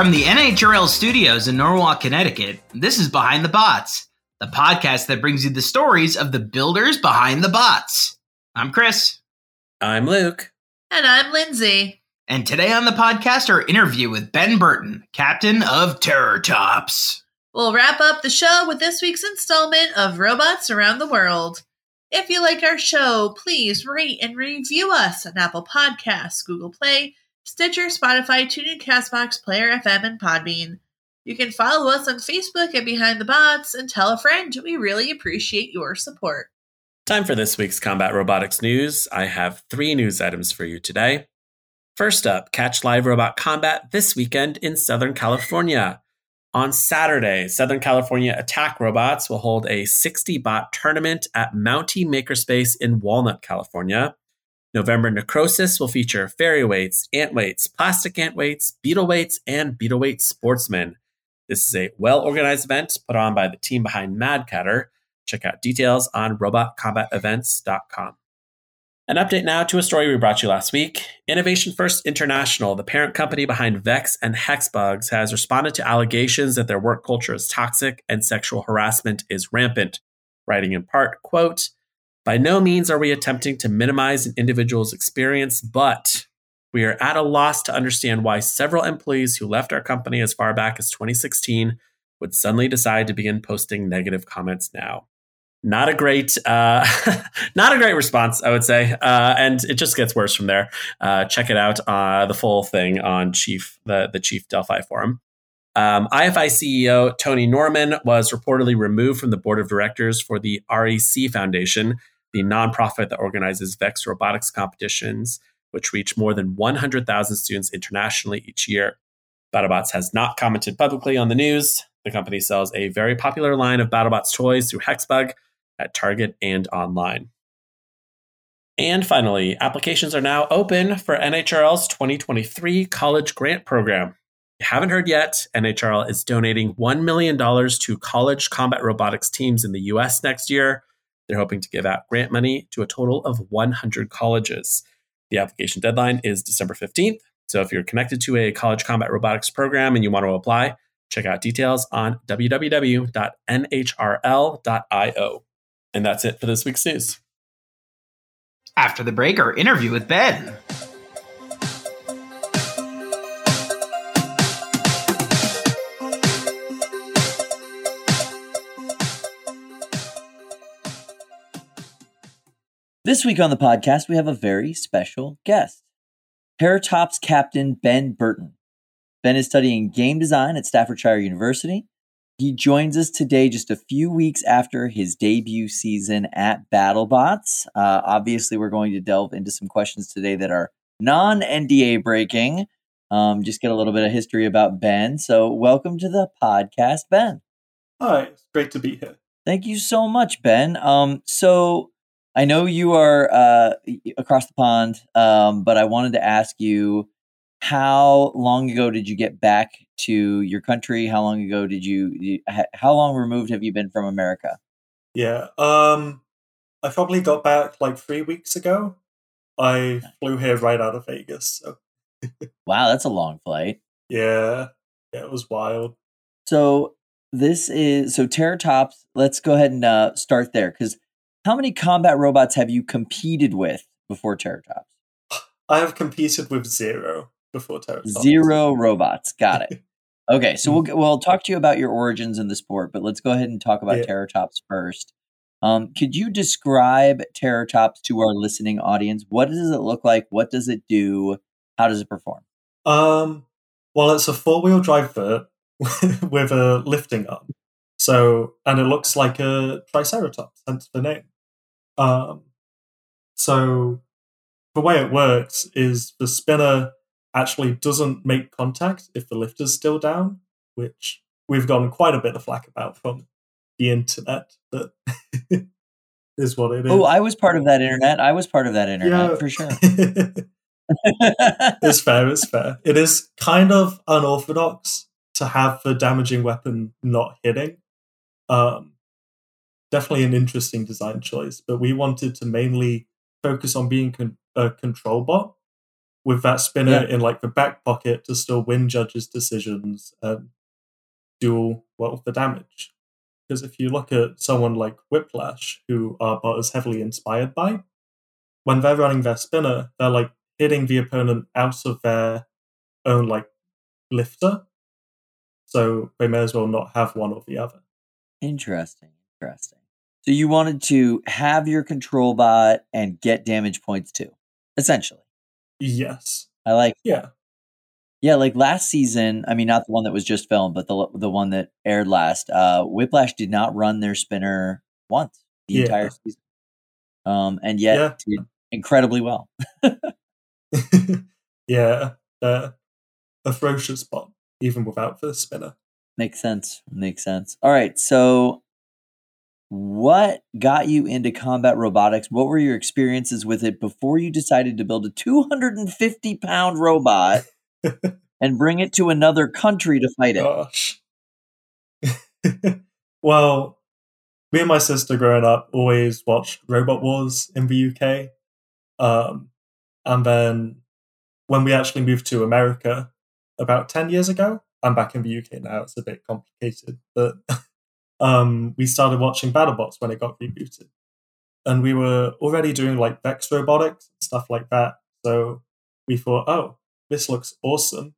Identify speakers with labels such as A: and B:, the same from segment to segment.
A: From the NHRL studios in Norwalk, Connecticut, this is Behind the Bots, the podcast that brings you the stories of the builders behind the bots. I'm Chris.
B: I'm Luke.
C: And I'm Lindsay.
A: And today on the podcast, our interview with Ben Burton, captain of Terratops.
C: We'll wrap up the show with this week's installment of Robots Around the World. If you like our show, please rate and review us on Apple Podcasts, Google Play, Stitcher, Spotify, TuneIn, Castbox, Player FM, and Podbean. You can follow us on Facebook at Behind the Bots and tell a friend. We really appreciate your support.
B: Time for this week's combat robotics news. I have three news items for you today. First up, catch live robot combat this weekend in Southern California. On Saturday, Southern California Attack Robots will hold a 60 bot tournament at Mountie Makerspace in Walnut, California. November Necrosis will feature fairy weights, ant weights, plastic ant weights, beetle weights, and beetle weight sportsmen. This is a well organized event put on by the team behind Mad Catter. Check out details on robotcombatevents.com. An update now to a story we brought you last week. Innovation First International, the parent company behind Vex and Hexbugs, has responded to allegations that their work culture is toxic and sexual harassment is rampant, writing in part, quote, by no means are we attempting to minimize an individual's experience, but we are at a loss to understand why several employees who left our company as far back as 2016 would suddenly decide to begin posting negative comments now. Not a great, uh, not a great response, I would say, uh, and it just gets worse from there. Uh, check it out, uh, the full thing on Chief the the Chief Delphi forum. Um, IFI CEO Tony Norman was reportedly removed from the board of directors for the REC Foundation, the nonprofit that organizes VEX robotics competitions, which reach more than 100,000 students internationally each year. BattleBots has not commented publicly on the news. The company sells a very popular line of BattleBots toys through Hexbug at Target and online. And finally, applications are now open for NHRL's 2023 college grant program If you haven't heard yet, NHRL is donating $1 million to college combat robotics teams in the US next year. They're hoping to give out grant money to a total of 100 colleges. The application deadline is December 15th. So if you're connected to a college combat robotics program and you want to apply, check out details on www.nhrl.io. And that's it for this week's news.
A: After the break, our interview with Ben.
D: This week on the podcast, we have a very special guest Terratops captain Ben Burton. Ben is studying game design at Staffordshire University. He joins us today just a few weeks after his debut season at BattleBots. Uh, obviously, we're going to delve into some questions today that are non NDA breaking. Um, just get a little bit of history about Ben. So, welcome to the podcast, Ben.
E: Hi, it's great to be here.
D: Thank you so much, Ben. Um, so, I know you are uh, across the pond, um, but I wanted to ask you how long ago did you get back to your country? How long ago did you, how long removed have you been from America?
E: Yeah, um, I probably got back like three weeks ago. I flew here right out of Vegas. So.
D: wow, that's a long flight.
E: Yeah, yeah, it was wild.
D: So this is so Terratops. Let's go ahead and uh, start there because how many combat robots have you competed with before Terratops?
E: I have competed with zero before Terratops.
D: Zero robots. Got it. Okay, so we'll we'll talk to you about your origins in the sport, but let's go ahead and talk about yeah. Terratops first. Um, could you describe Terratops to our listening audience? What does it look like? What does it do? How does it perform?
E: Um, well, it's a four wheel drive vert with a lifting arm. So, and it looks like a Triceratops, hence the name. Um, so the way it works is the spinner actually doesn't make contact if the lift is still down, which we've gotten quite a bit of flack about from the internet. That is what it is.
D: Oh, I was part of that internet. I was part of that internet yeah. for sure.
E: it's fair. It's fair. It is kind of unorthodox to have the damaging weapon not hitting. Um, definitely an interesting design choice. But we wanted to mainly focus on being con- a control bot with that spinner
D: Yeah.
E: in like the back pocket to still win judges' decisions and do well the damage. Because if you look at someone like Whiplash, who our bot is heavily inspired by, when they're running their spinner, they're like hitting the opponent out of their own like lifter. So they may as well not have one or the other.
D: Interesting. Interesting. So you wanted to have your control bot and get damage points too, essentially.
E: Yes.
D: I like
E: Yeah.
D: Yeah, like last season, I mean not the one that was just filmed, but the the one that aired last, uh Whiplash did not run their spinner once the
E: Yeah.
D: entire season. Um and yet
E: Yeah.
D: did incredibly well.
E: yeah. Uh, a ferocious bot, even without the spinner.
D: Makes sense. Makes sense. All right, so what got you into combat robotics? What were your experiences with it before you decided to build a 250 pound robot and bring it to another country to fight it?
E: Well, me and my sister growing up always watched Robot Wars in the UK. Um, and then when we actually moved to America about 10 years ago, I'm back in the UK now. It's a bit complicated, but um, we started watching BattleBots when it got rebooted. And we were already doing like Vex robotics and stuff like that. So we thought, oh, this looks awesome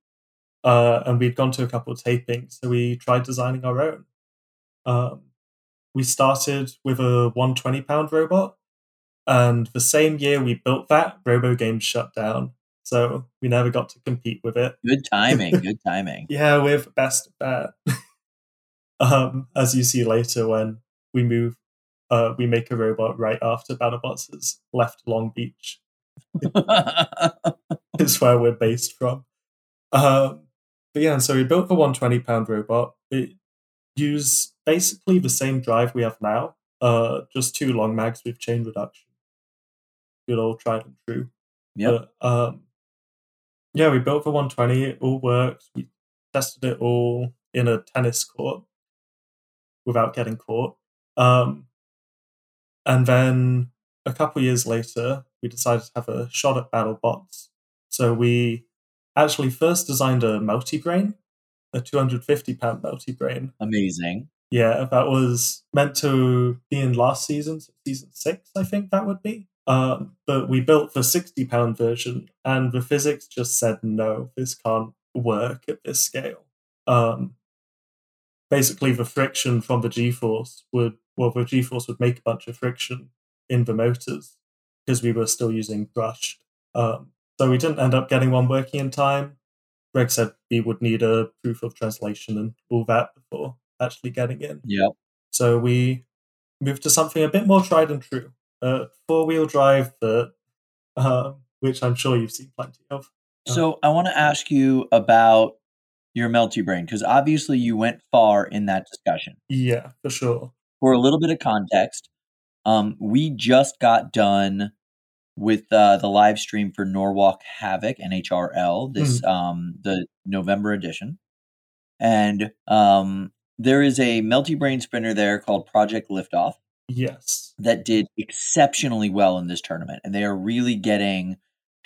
E: uh, and we'd gone to a couple of tapings, so we tried designing our own. Um, we started with a 120 pound robot, and the same year we built that, RoboGames shut down, so we never got to compete with it.
D: Good timing. Good timing.
E: Yeah, we're best at that. um, as you see later when we move, uh, we make a robot right after BattleBots has left Long Beach. is where we're based from. Um, but yeah, so we built the 120 pound robot. It used basically the same drive we have now, uh, just two long mags with chain reduction. Good old tried and true. But, um, yeah, we built the 120. It all worked. We tested it all in a tennis court without getting caught. Um, and then a couple years later, we decided to have a shot at BattleBots. So we actually first designed a melty brain, a 250 pound melty brain.
D: Amazing.
E: Yeah, that was meant to be in last season, season six, I think that would be. Um, but we built the 60 pound version, and the physics just said no, this can't work at this scale. Um, basically, the friction from the G force would, well, the G force would make a bunch of friction in the motors because we were still using brushed. Um, so we didn't end up getting one working in time. Greg said we would need a proof of translation and all that before actually getting in.
D: yeah
E: So we moved to something a bit more tried and true. A four wheel drive that, um, which I'm sure you've seen plenty of.
D: So I want to ask you about your melty brain because obviously you went far in that discussion.
E: Yeah, for sure.
D: For a little bit of context, um, we just got done with uh, the live stream for Norwalk Havoc NHRL this um, the November edition, and um, there is a melty brain spinner there called Project Liftoff
E: Yes.
D: that did exceptionally well in this tournament, and they are really getting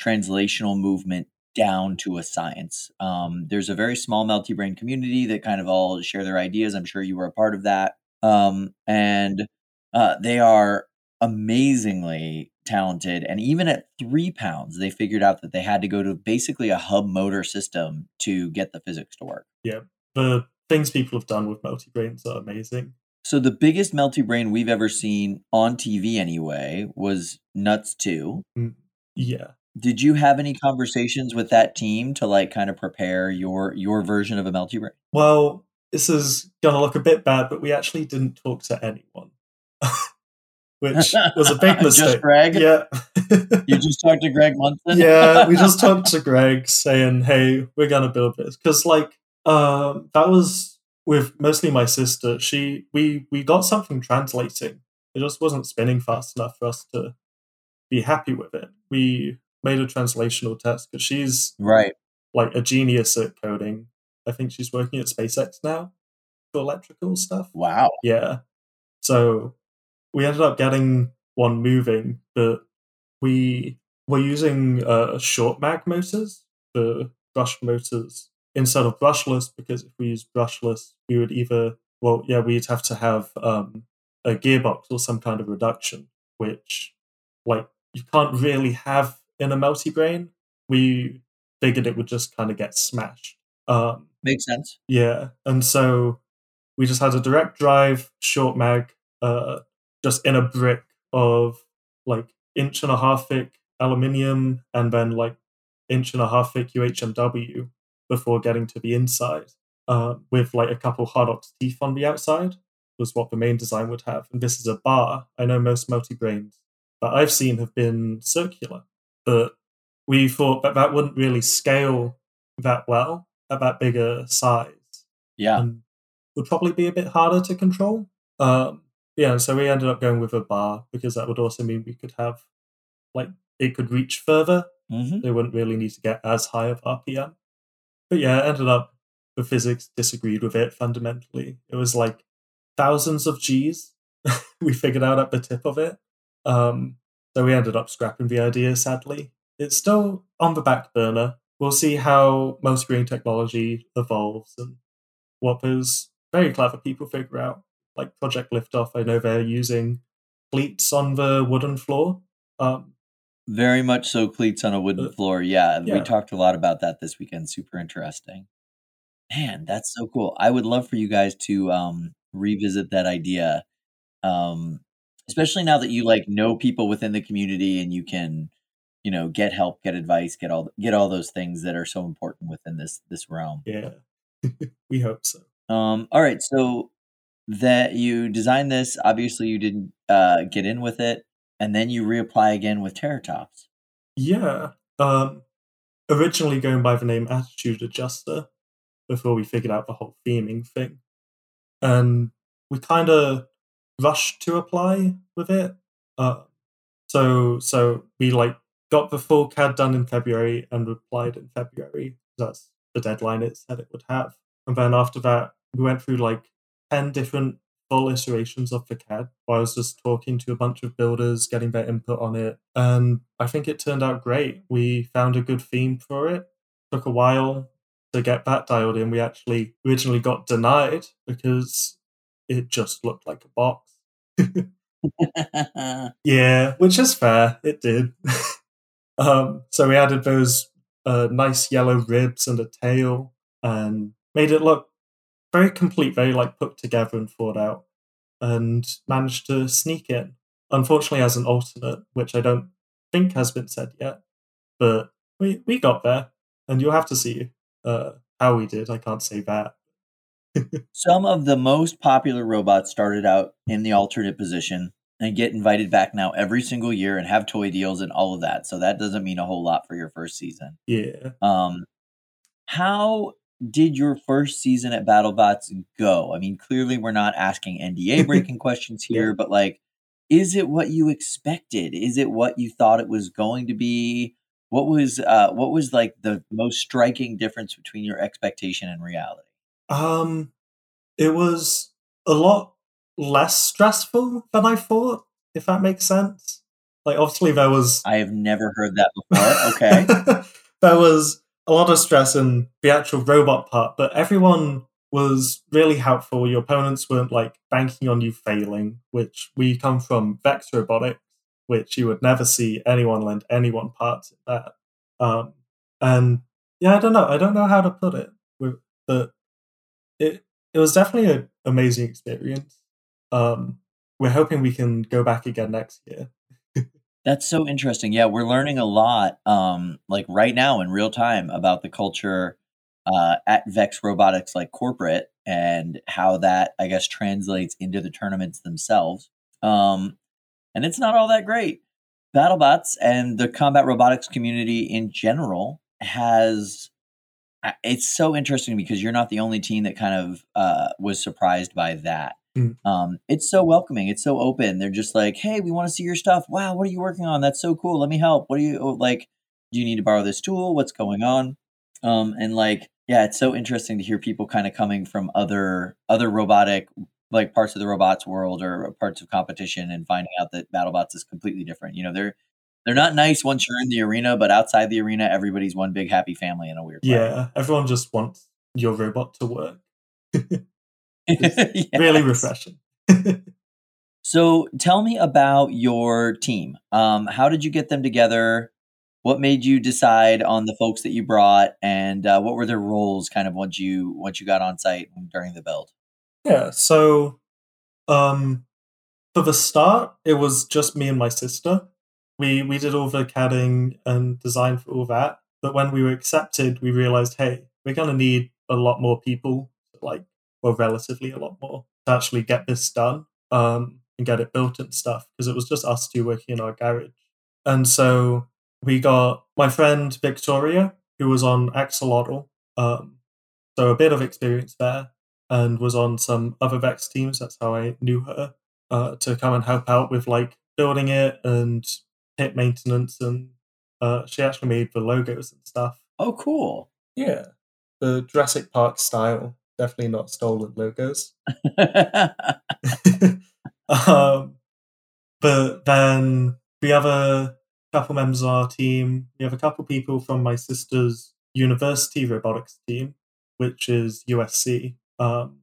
D: translational movement down to a science. Um, there's a very small melty brain community that kind of all share their ideas. I'm sure you were a part of that, um, and uh, they are amazingly talented. And even at three pounds, they figured out that they had to go to basically a hub motor system to get the physics to work. Yeah.
E: The things people have done with melty brains are amazing.
D: So the biggest melty brain we've ever seen on TV anyway was Nuts 2.
E: Yeah.
D: Did you have any conversations with that team to like kind of prepare your your version of a melty brain?
E: Well, this is going to look a bit bad, but we actually didn't talk to anyone, which was a big mistake. Just.
D: Greg?
E: Yeah.
D: You just talked to Greg Munson?
E: yeah, we just talked to Greg saying, "Hey, we're gonna build this," because like um, that was with mostly my sister. She we we got something translating. It just wasn't spinning fast enough for us to be happy with it. We made a translational test because she's
D: right.
E: like a genius at coding. I think she's working at SpaceX now for electrical stuff.
D: Wow.
E: Yeah. So we ended up getting one moving, but we were using uh, short mag motors for brush motors instead of brushless because if we use brushless, we would either well, yeah, we'd have to have um, a gearbox or some kind of reduction, which like you can't really have in a melty brain. We figured it would just kind of get smashed. Um,
D: Makes sense.
E: yeah, and so we just had a direct drive short mag, uh, just in a brick of like inch and a half thick aluminium, and then like inch and a half thick UHMW before getting to the inside, uh, with like a couple Hardox teeth on the outside was what the main design would have. And this is a bar. I know most melty brains that I've seen have been circular, but we thought that that wouldn't really scale that well at that bigger size
D: Yeah.
E: and would probably be a bit harder to control. Um, yeah, so we ended up going with a bar because that would also mean we could have, like, it could reach further.
D: hmm
E: They wouldn't really need to get as high of RPM. But yeah, it ended up the physics disagreed with it fundamentally. It was like thousands of G's we figured out at the tip of it. Um, so we ended up scrapping the idea, sadly. It's still on the back burner. We'll see how melty brain technology evolves and what those very clever people figure out. Like Project Liftoff, I know they're using cleats on the wooden floor. Um,
D: Very much so. Cleats on a wooden floor. Yeah, we talked a lot about that this weekend. Super interesting. Man, that's so cool. I would love for you guys to um, revisit that idea, um, especially now that you like know people within the community and you can, you know, get help, get advice, get all get all those things that are so important within this this realm.
E: yeah, we hope so.
D: Um, all right, so that you designed this, obviously you didn't uh, get in with it, and then you reapply again with Terratops.
E: Yeah. Um, originally going by the name Attitude Adjuster before we figured out the whole theming thing. And we kind of rushed to apply with it. Uh, so so we like got the full CAD done in February and applied in February. That's the deadline it said it would have. And then after that, we went through like 10 different full iterations of the CAD I was just talking to a bunch of builders, getting their input on it. And I think it turned out great. We found a good theme for it. Took a while to get that dialed in. We actually originally got denied because it just looked like a box. Yeah, which is fair. It did. um, so we added those uh, nice yellow ribs and a tail, and made it look very complete, very like put together and thought out, and managed to sneak in. Unfortunately, as an alternate, which I don't think has been said yet, but we we got there, and you'll have to see uh, how we did. I can't say that.
D: Some of the most popular robots started out in the alternate position and get invited back now every single year and have toy deals and all of that. So that doesn't mean a whole lot for your first season.
E: Yeah.
D: Um, how did your first season at BattleBots go? I mean, clearly we're not asking NDA breaking questions here, but like, is it what you expected? Is it what you thought it was going to be? What was uh, what was like the most striking difference between your expectation and reality?
E: Um, it was a lot less stressful than I thought, if that makes sense. Like, obviously, there was.
D: I have never heard that before. Okay.
E: there was a lot of stress in the actual robot part, but everyone was really helpful. Your opponents weren't like banking on you failing, which we come from Vex Robotics, which you would never see anyone lend anyone parts in that. Um, and yeah, I don't know. I don't know how to put it, with- but it it was definitely an amazing experience. Um, we're hoping we can go back again next year.
D: That's so interesting. Yeah, we're learning a lot, um, like right now in real time about the culture uh, at Vex Robotics, like corporate, and how that I guess translates into the tournaments themselves. Um, and it's not all that great. BattleBots and the combat robotics community in general has. It's so interesting because you're not the only team that kind of uh, was surprised by that um, it's so welcoming. It's so open. They're just like, hey, we want to see your stuff. Wow, what are you working on? That's so cool. Let me help. What do you oh, like? Do you need to borrow this tool? What's going on? Um, and like, yeah, it's so interesting to hear people kind of coming from other other robotic like parts of the robots world or parts of competition and finding out that BattleBots is completely different. You know, they're they're not nice once you're in the arena, but outside the arena, everybody's one big happy family in a weird way.
E: Yeah, everyone just wants your robot to work.
D: Yes.
E: Really refreshing.
D: So tell me about your team. Um, how did you get them together? What made you decide on the folks that you brought, and uh, what were their roles? Kind of once you once you got on site during the build.
E: Yeah, so um for the start, it was just me and my sister. We we did all the CADing and design for all that. But when we were accepted, we realized, hey, we're gonna need a lot more people, like well, relatively a lot more, to actually get this done um, and get it built and stuff. Because it was just us two working in our garage. And so we got my friend Victoria, who was on Axolotl, um, so a bit of experience there and was on some other Vex teams. That's how I knew her uh, to come and help out with like building it and hit maintenance. And uh, she actually made the logos and stuff.
D: Oh, cool.
E: Yeah, the Jurassic Park style, definitely not stolen logos. um, but then we have a couple members of our team. We have a couple people from my sister's university robotics team, which is USC, um,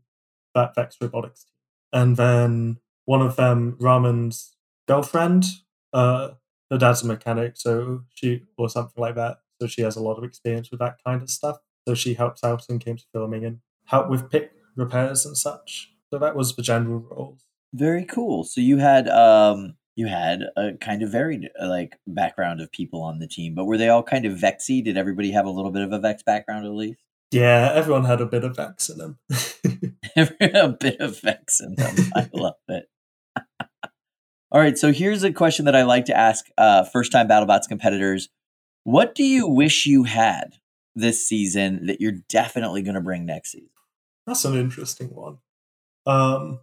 E: that Vex robotics team. And then one of them, Raman's girlfriend, uh, her dad's a mechanic, so she or something like that. So she has a lot of experience with that kind of stuff. So she helps out and came to filming and help with pit repairs and such. So that was the general roles.
D: Very cool. So you had um you had a kind of varied uh, like background of people on the team, but were they all kind of vexy? Did everybody have a little bit of a vex background at least?
E: Yeah, everyone had a bit of Vex in them.
D: a bit of vex in them. I love it. All right, so here's a question that I like to ask uh, first-time BattleBots competitors: What do you wish you had this season that you're definitely going to bring next season?
E: That's an interesting one. Um,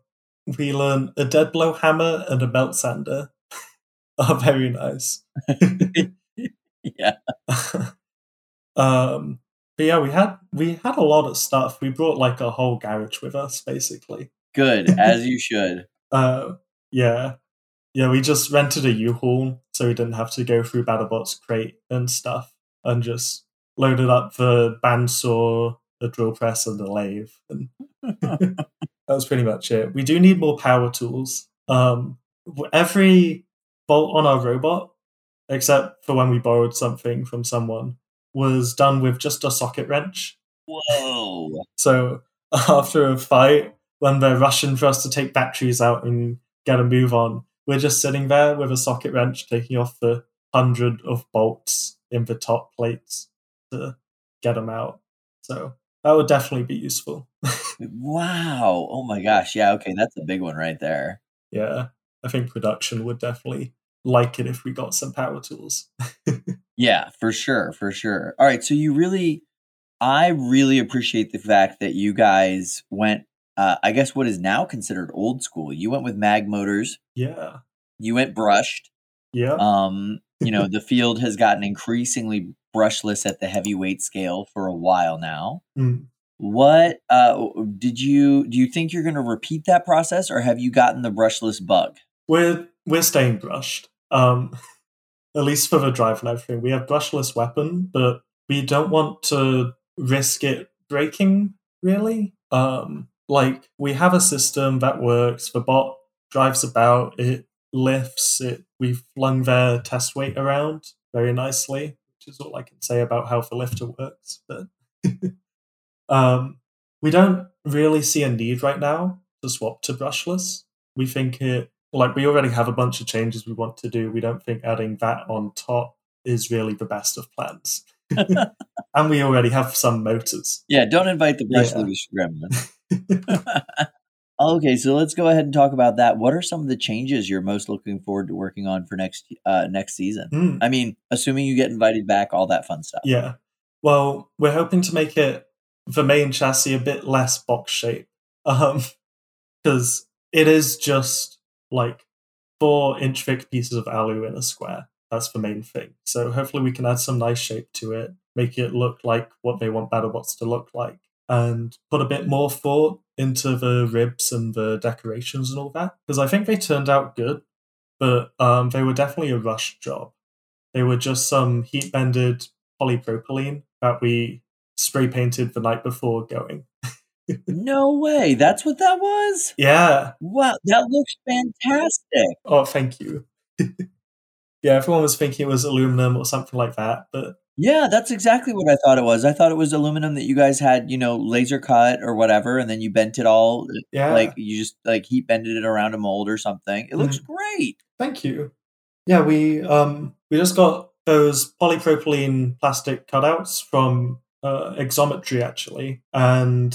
E: we learn a dead blow hammer and a belt sander are very nice.
D: yeah,
E: um, but yeah, we had we had a lot of stuff. We brought like a whole garage with us, basically.
D: good as you should.
E: Uh, yeah, yeah. We just rented a U-Haul, so we didn't have to go through BattleBot's crate and stuff, and just loaded up the bandsaw, the drill press, and the lathe, and that was pretty much it. We do need more power tools. Um, every bolt on our robot, except for when we borrowed something from someone, was done with just a socket wrench.
D: Whoa!
E: So after a fight, when they're rushing for us to take batteries out and get a move on, we're just sitting there with a socket wrench taking off the hundred of bolts in the top plates to get them out. So that would definitely be useful.
D: Wow! Oh my gosh! Yeah. Okay, that's a big one right there.
E: yeah, I think production would definitely like it if we got some power tools.
D: Yeah, for sure, for sure. All right, so you really, I really appreciate the fact that you guys went. Uh, I guess what is now considered old school. You went with mag motors.
E: yeah,
D: You went brushed.
E: yeah.
D: Um, you know, the field has gotten increasingly brushless at the heavyweight scale for a while now.
E: Mm.
D: What uh, did you do? You think you're going to repeat that process, or have you gotten the brushless bug?
E: We're we're staying brushed. Um, at least for the drive and everything. We have brushless weapon, but we don't want to risk it breaking. Really, um, like we have a system that works. The bot drives about. It lifts. It. We've flung their test weight around very nicely, which is all I can say about how the lifter works. But um, we don't really see a need right now to swap to brushless. We think it like we already have a bunch of changes we want to do. We don't think adding that on top is really the best of plans. and we already have some motors.
D: Yeah, don't invite the
E: Yeah.
D: brushless gremlin. okay, so let's go ahead and talk about that. What are some of the changes you're most looking forward to working on for next uh, next season?
E: Hmm.
D: I mean, assuming you get invited back, all that fun stuff.
E: Yeah. Well, we're hoping to make it the main chassis a bit less box shape. Um because it is just like four inch thick pieces of alu in a square. That's the main thing. So hopefully we can add some nice shape to it, make it look like what they want BattleBots to look like. and put a bit more thought into the ribs and the decorations and all that because I think they turned out good, but um, they were definitely a rush job. They were just some heat bended polypropylene that we spray painted the night before going.
D: No way. That's what that was?
E: Yeah.
D: Wow, that looks fantastic.
E: Oh, thank you. yeah, everyone was thinking it was aluminum or something like that, but
D: Yeah, that's exactly what I thought it was. I thought it was aluminum that you guys had, you know, laser cut or whatever, and then you bent it all
E: yeah.
D: like you just like heat bended it around a mold or something. It looks great.
E: Thank you. Yeah, we um we just got those polypropylene plastic cutouts from uh, Exometry actually, and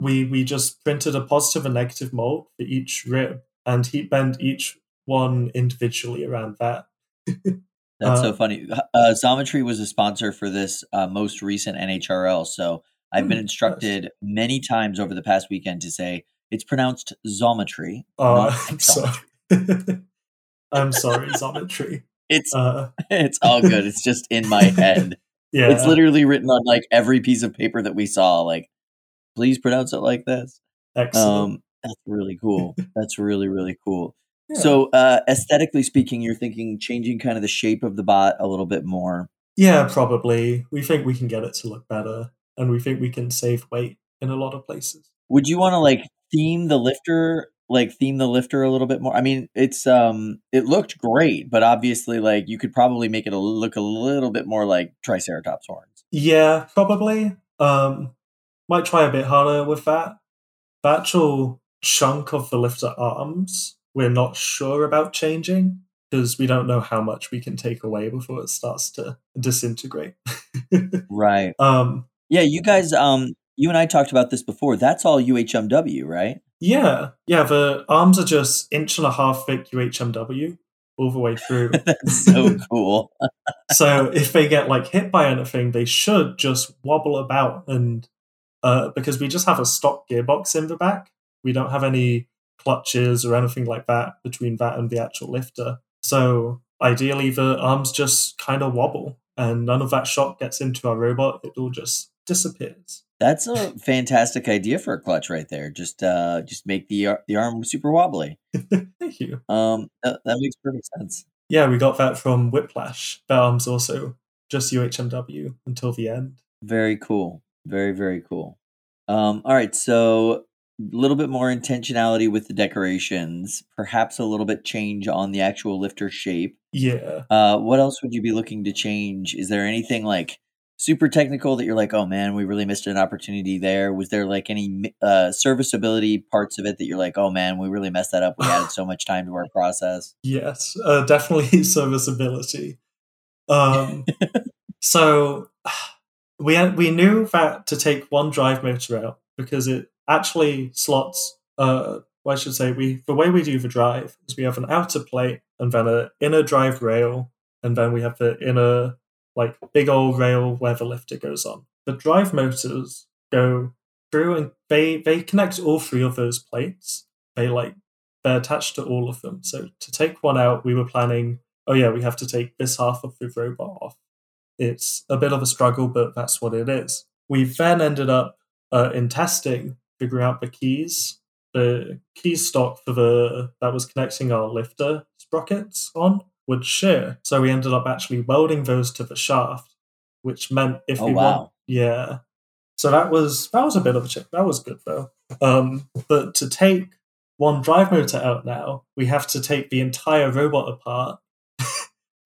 E: we we just printed a positive and negative mold for each rib and heat bend each one individually around that.
D: That's so
E: Uh,
D: funny. Uh, Xometry was a sponsor for this uh, most recent NHRL, so I've been
E: Hmm,
D: instructed many times over the past weekend to say it's pronounced Zometry.
E: Oh, I'm sorry. I'm sorry, Xometry.
D: It's
E: Uh,
D: it's all good. It's just in my head.
E: yeah,
D: It's literally written on like every piece of paper that we saw. Like, please pronounce it like this.
E: excellent.
D: Um, that's really cool. That's really really cool.
E: Yeah.
D: So, uh, aesthetically speaking, you're thinking changing kind of the shape of the bot a little bit more.
E: Yeah, probably. We think we can get it to look better, and we think we can save weight in a lot of places.
D: Would you want to like theme the lifter, like theme the lifter a little bit more? I mean, it's um, it looked great, but obviously, like you could probably make it a, look a little bit more like Triceratops horns.
E: Yeah, probably. Um, might try a bit harder with that. The actual chunk of the lifter arms, we're not sure about changing because we don't know how much we can take away before it starts to disintegrate.
D: Right.
E: um,
D: Yeah, you guys, um, you and I talked about this before. That's all UHMW, right?
E: yeah, yeah. The arms are just inch and a half thick UHMW all the way through.
D: That's so cool.
E: so if they get like hit by anything, they should just wobble about and uh, because we just have a stock gearbox in the back, we don't have any clutches or anything like that between that and the actual lifter. So ideally, the arms just kind of wobble, and none of that shock gets into our robot. It all just disappears.
D: That's a fantastic idea for a clutch right there. Just uh just make the ar- the arm super wobbly.
E: Thank you.
D: Um that, that makes perfect sense.
E: Yeah, we got that from Whiplash. That arm's also just UHMW until the end.
D: Very cool. Very very cool. Um all right, so little bit more intentionality with the decorations, perhaps a little bit change on the actual lifter shape.
E: Yeah.
D: Uh what else would you be looking to change? Is there anything like super technical that you're like, "Oh man, we really missed an opportunity there." Was there like any uh serviceability parts of it that you're like, "Oh man, we really messed that up. We added so much time to our process."
E: Yes, uh, definitely serviceability. Um, so we we knew that to take one drive motor out because it actually slots. Uh, well, I should say we the way we do the drive is we have an outer plate and then an inner drive rail, and then we have the inner like big old rail where the lifter goes on. The drive motors go through and they they connect all three of those plates. They like they're attached to all of them. So to take one out, we were planning, oh yeah, we have to take this half of the robot off. It's a bit of a struggle, but that's what it is. We then ended up uh, in testing, figuring out the keys, the key stock for the that was connecting our lifter sprockets on would shear. So we ended up actually welding those to the shaft, which meant if
D: Oh,
E: we
D: wow.
E: want, yeah. So that was that was a bit of a check. That was good though. Um, but to take one drive motor out now, we have to take the entire robot apart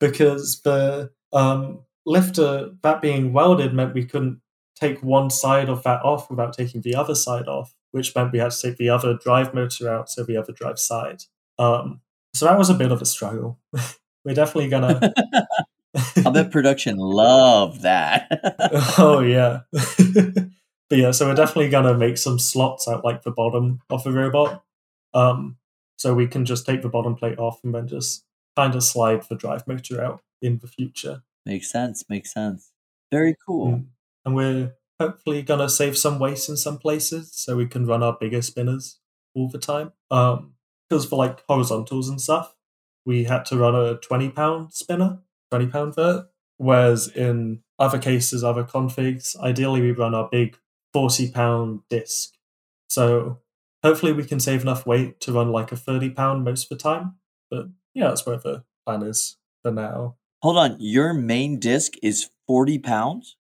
E: because the um, lifter that being welded meant we couldn't take one side of that off without taking the other side off, which meant we had to take the other drive motor out, so the other drive side. Um, so that was a bit of a struggle. We're definitely gonna.
D: I bet production loved that.
E: oh yeah. but yeah, so we're definitely gonna make some slots out like the bottom of the robot. Um so we can just take the bottom plate off and then just kind of slide the drive motor out in the future.
D: makes sense. Makes sense. Very cool.
E: Mm. And we're hopefully gonna save some waste in some places so we can run our bigger spinners all the time. Um because for like horizontals and stuff, we had to run a twenty pound spinner, twenty pound vert. Whereas in other cases, other configs, ideally we run our big 40 pound disc. So hopefully we can save enough weight to run like a 30 pound most of the time. But yeah, that's where the plan is for now.
D: Hold on, your main disc is 40 pounds?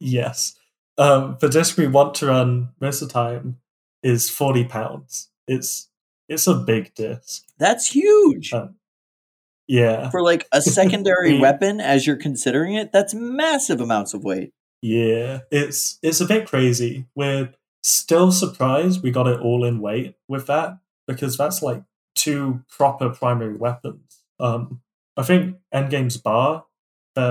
E: Yes. Um, the disc we want to run most of the time is 40 pounds. It's it's a big disc.
D: That's huge.
E: Um, yeah.
D: For like a secondary
E: Yeah.
D: weapon as you're considering it, that's massive amounts of weight.
E: Yeah, it's it's a bit crazy. We're still surprised we got it all in weight with that because that's like two proper primary weapons. Um, I think Endgame's bar,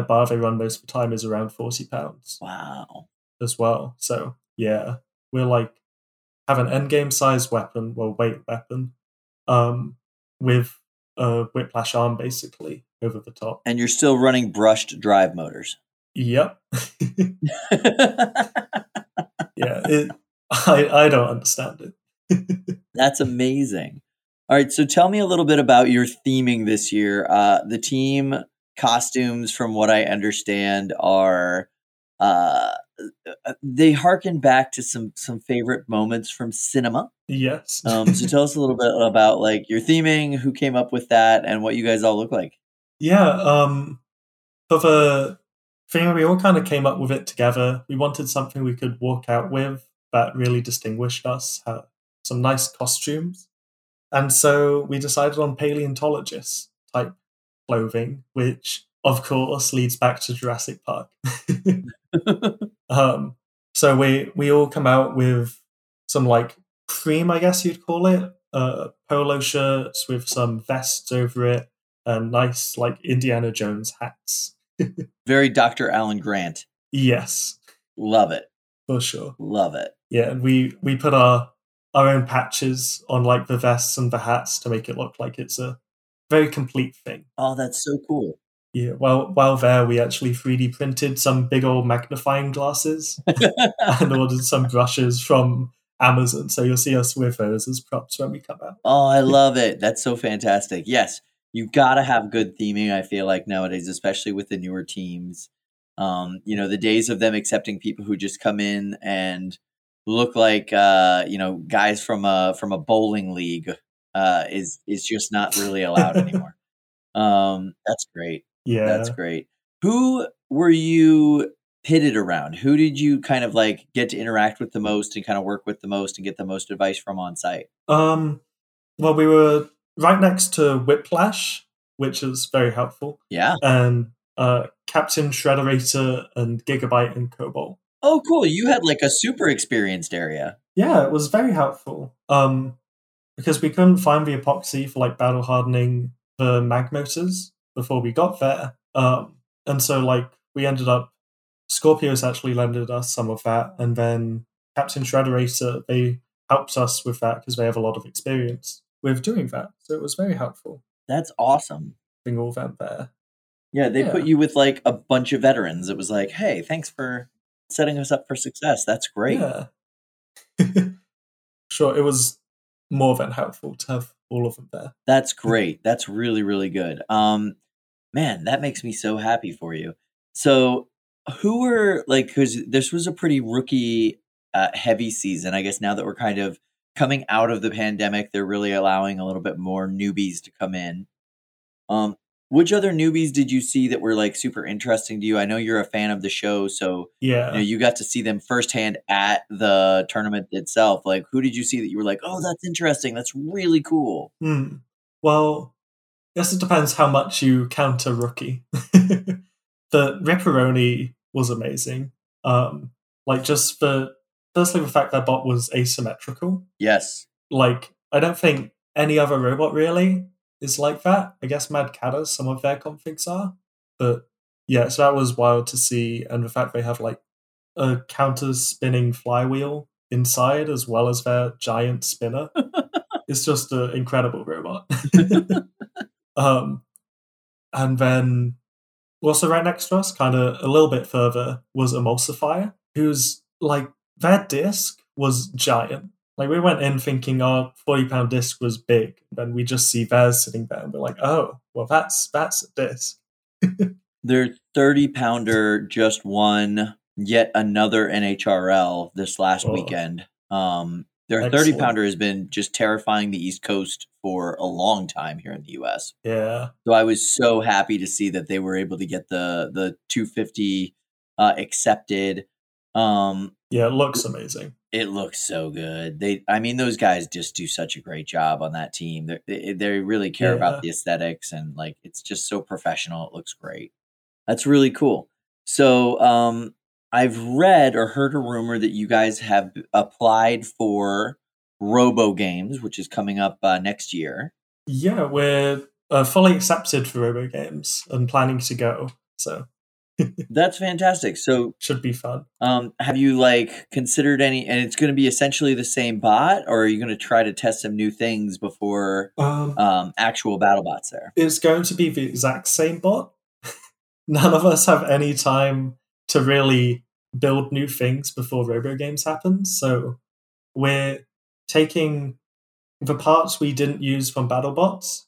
E: bar they run most of the time is around forty pounds
D: Wow.
E: as well. So yeah, we're like have an Endgame size weapon, well weight weapon, um, with a whiplash arm basically over the top.
D: And you're still running brushed drive motors.
E: Yep. yeah, it, I I don't understand it.
D: That's amazing. All right, so tell me a little bit about your theming this year. Uh, the team costumes, from what I understand, are uh, they harken back to some some favorite moments from cinema.
E: yes.
D: Um, so tell us a little bit about like your theming, who came up with that, and what you guys all look like.
E: yeah. Um, for the thing, we all kind of came up with it together. We wanted something we could walk out with that really distinguished us. Had some nice costumes, and so we decided on paleontologist type clothing, which of course leads back to Jurassic Park. Um, so we we all come out with some like cream, I guess you'd call it, uh, polo shirts with some vests over it, and nice like Indiana Jones hats.
D: Very Dr. Alan Grant.
E: Yes,
D: Love it.
E: for sure.
D: Love it.
E: Yeah, and we we put our our own patches on like the vests and the hats to make it look like it's a very complete thing.
D: Oh, that's so cool.
E: Yeah, while while there, we actually 3D printed some big old magnifying glasses and ordered some brushes from Amazon. So you'll see us with those as props when we come out.
D: Oh, I love it. That's so fantastic. Yes, you got to have good theming, I feel like nowadays, especially with the newer teams. Um, you know, the days of them accepting people who just come in and look like uh, you know, guys from a from a bowling league uh is is just not really allowed anymore. um, that's great.
E: Yeah.
D: That's great. Who were you pitted around? Who did you kind of like get to interact with the most and kind of work with the most and get the most advice from on site?
E: Um, well, we were right next to Whiplash, which is very helpful,
D: Yeah.
E: and uh, Captain Shredderator and Gigabyte and Cobalt.
D: Oh, cool. You had like a super experienced area.
E: Yeah, it was very helpful. Um, because we couldn't find the epoxy for like battle hardening the mag motors before we got there. Um, and so like we ended up Scorpious actually lended us some of that, and then Captain Shredderator they helped us with that because they have a lot of experience with doing that. So it was very helpful
D: That's awesome.
E: having all that there.
D: Yeah, they
E: Yeah.
D: put you with like a bunch of veterans. It was like, hey, thanks for setting us up for success. That's great.
E: Yeah. sure, it was more than helpful to have all of them there.
D: That's great. That's really, really good. Um, man, that makes me so happy for you. So, who were like, because this was a pretty rookie uh, heavy season. I guess now that we're kind of coming out of the pandemic, they're really allowing a little bit more newbies to come in. Um, which other newbies did you see that were like super interesting to you? I know you're a fan of the show, so
E: Yeah.
D: you know you got to see them firsthand at the tournament itself. Like, who did you see that you were like, oh, that's interesting. That's really cool.
E: Hmm. Well, guess it depends how much you count a rookie. the Ripperoni was amazing. Um, like just for firstly the fact that bot was asymmetrical.
D: Yes.
E: Like I don't think any other robot really is like that. I guess Mad Catters, some of their configs are, but yeah, so that was wild to see, and the fact they have like a counter spinning flywheel inside as well as their giant spinner. it's just an incredible robot. um, and then also right next to us, kind of a little bit further, was Emulsifier, who's like their disc was giant. Like we went in thinking our forty pound disc was big, then we just see theirs sitting there, and we're like, oh, well that's that's a disc.
D: Their 30 pounder just won yet another NHRL this last
E: Oh.
D: weekend. Um, their
E: Excellent.
D: 30 pounder has been just terrifying the East Coast for a long time here in the US.
E: Yeah.
D: So I was so happy to see that they were able to get the the 250 uh, accepted. Um,
E: Yeah, it looks amazing.
D: it looks so good. They, I mean, those guys just do such a great job on that team. They're, they they really care
E: Yeah.
D: about the aesthetics and like it's just so professional. It looks great. That's really cool. So, um, I've read or heard a rumor that you guys have applied for RoboGames, which is coming up uh, next year.
E: Yeah, we're uh, fully accepted for RoboGames and planning to go. So
D: That's fantastic. So,
E: should be fun.
D: um, have you like considered any? And it's going to be essentially the same bot, or are you going to try to test some new things before
E: Um,
D: um, actual battle bots there?
E: it's going to be the exact same bot. None of us have any time to really build new things before RoboGames happens. So we're taking the parts we didn't use from BattleBots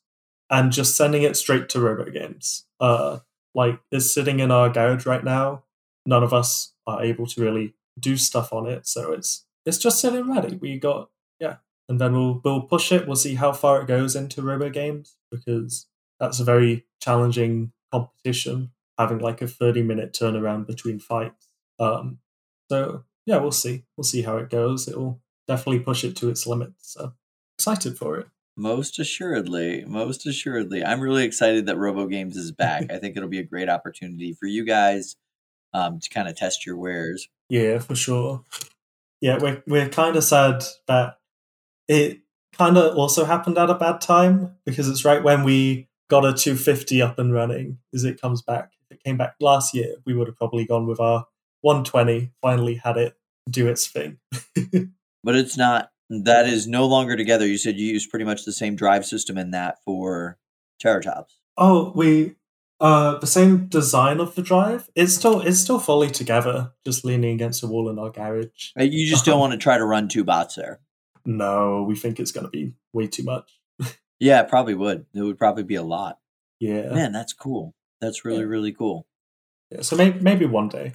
E: and just sending it straight to RoboGames. Uh, like is sitting in our garage right now. None of us are able to really do stuff on it, so it's it's just sitting ready. We got yeah, and then we'll we'll push it. We'll see how far it goes into RoboGames because that's a very challenging competition. Having like a thirty minute turnaround between fights. Um, so yeah, we'll see. We'll see how it goes. It will definitely push it to its limits. So excited for it.
D: Most assuredly, most assuredly. I'm really excited that RoboGames is back. I think it'll be a great opportunity for you guys um, to kind of test your wares.
E: Yeah, for sure. Yeah, we're we're kind of sad that it kind of also happened at a bad time because it's right when we got a 250 up and running as it comes back. If it came back last year, we would have probably gone with our 120. Finally, had it do its thing.
D: But it's not, that is no longer together. You said you use pretty much the same drive system in that for Terratops.
E: Oh, we uh the same design of the drive. It's still it's still fully together, just leaning against a wall in our garage.
D: Uh, You just don't want to try to run two bots there.
E: No, we think it's going to be way too much.
D: Yeah, it probably would. It would probably be a lot.
E: Yeah.
D: Man, that's cool. That's really,
E: Yeah.
D: really cool.
E: yeah so maybe maybe one day.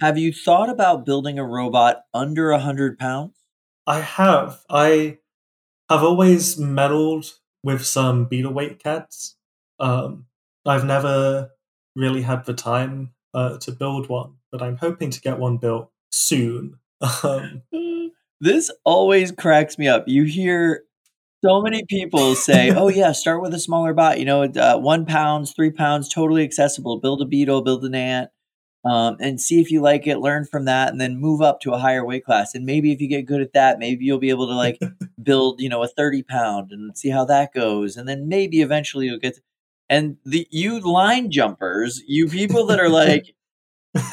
D: Have you thought about building a robot under a hundred pounds?
E: I have. I have always meddled with some beetle weight cats. Um, I've never really had the time uh, to build one, but I'm hoping to get one built soon. Um,
D: This always cracks me up. You hear so many people say, "Oh yeah, start with a smaller bot. You know, uh, one pounds, three pounds, totally accessible. Build a beetle, build an ant, um, and see if you like it. Learn from that, and then move up to a higher weight class. And maybe if you get good at that, maybe you'll be able to like build, you know, a thirty pound and see how that goes. And then maybe eventually you'll get." and the you line jumpers, you people that are like,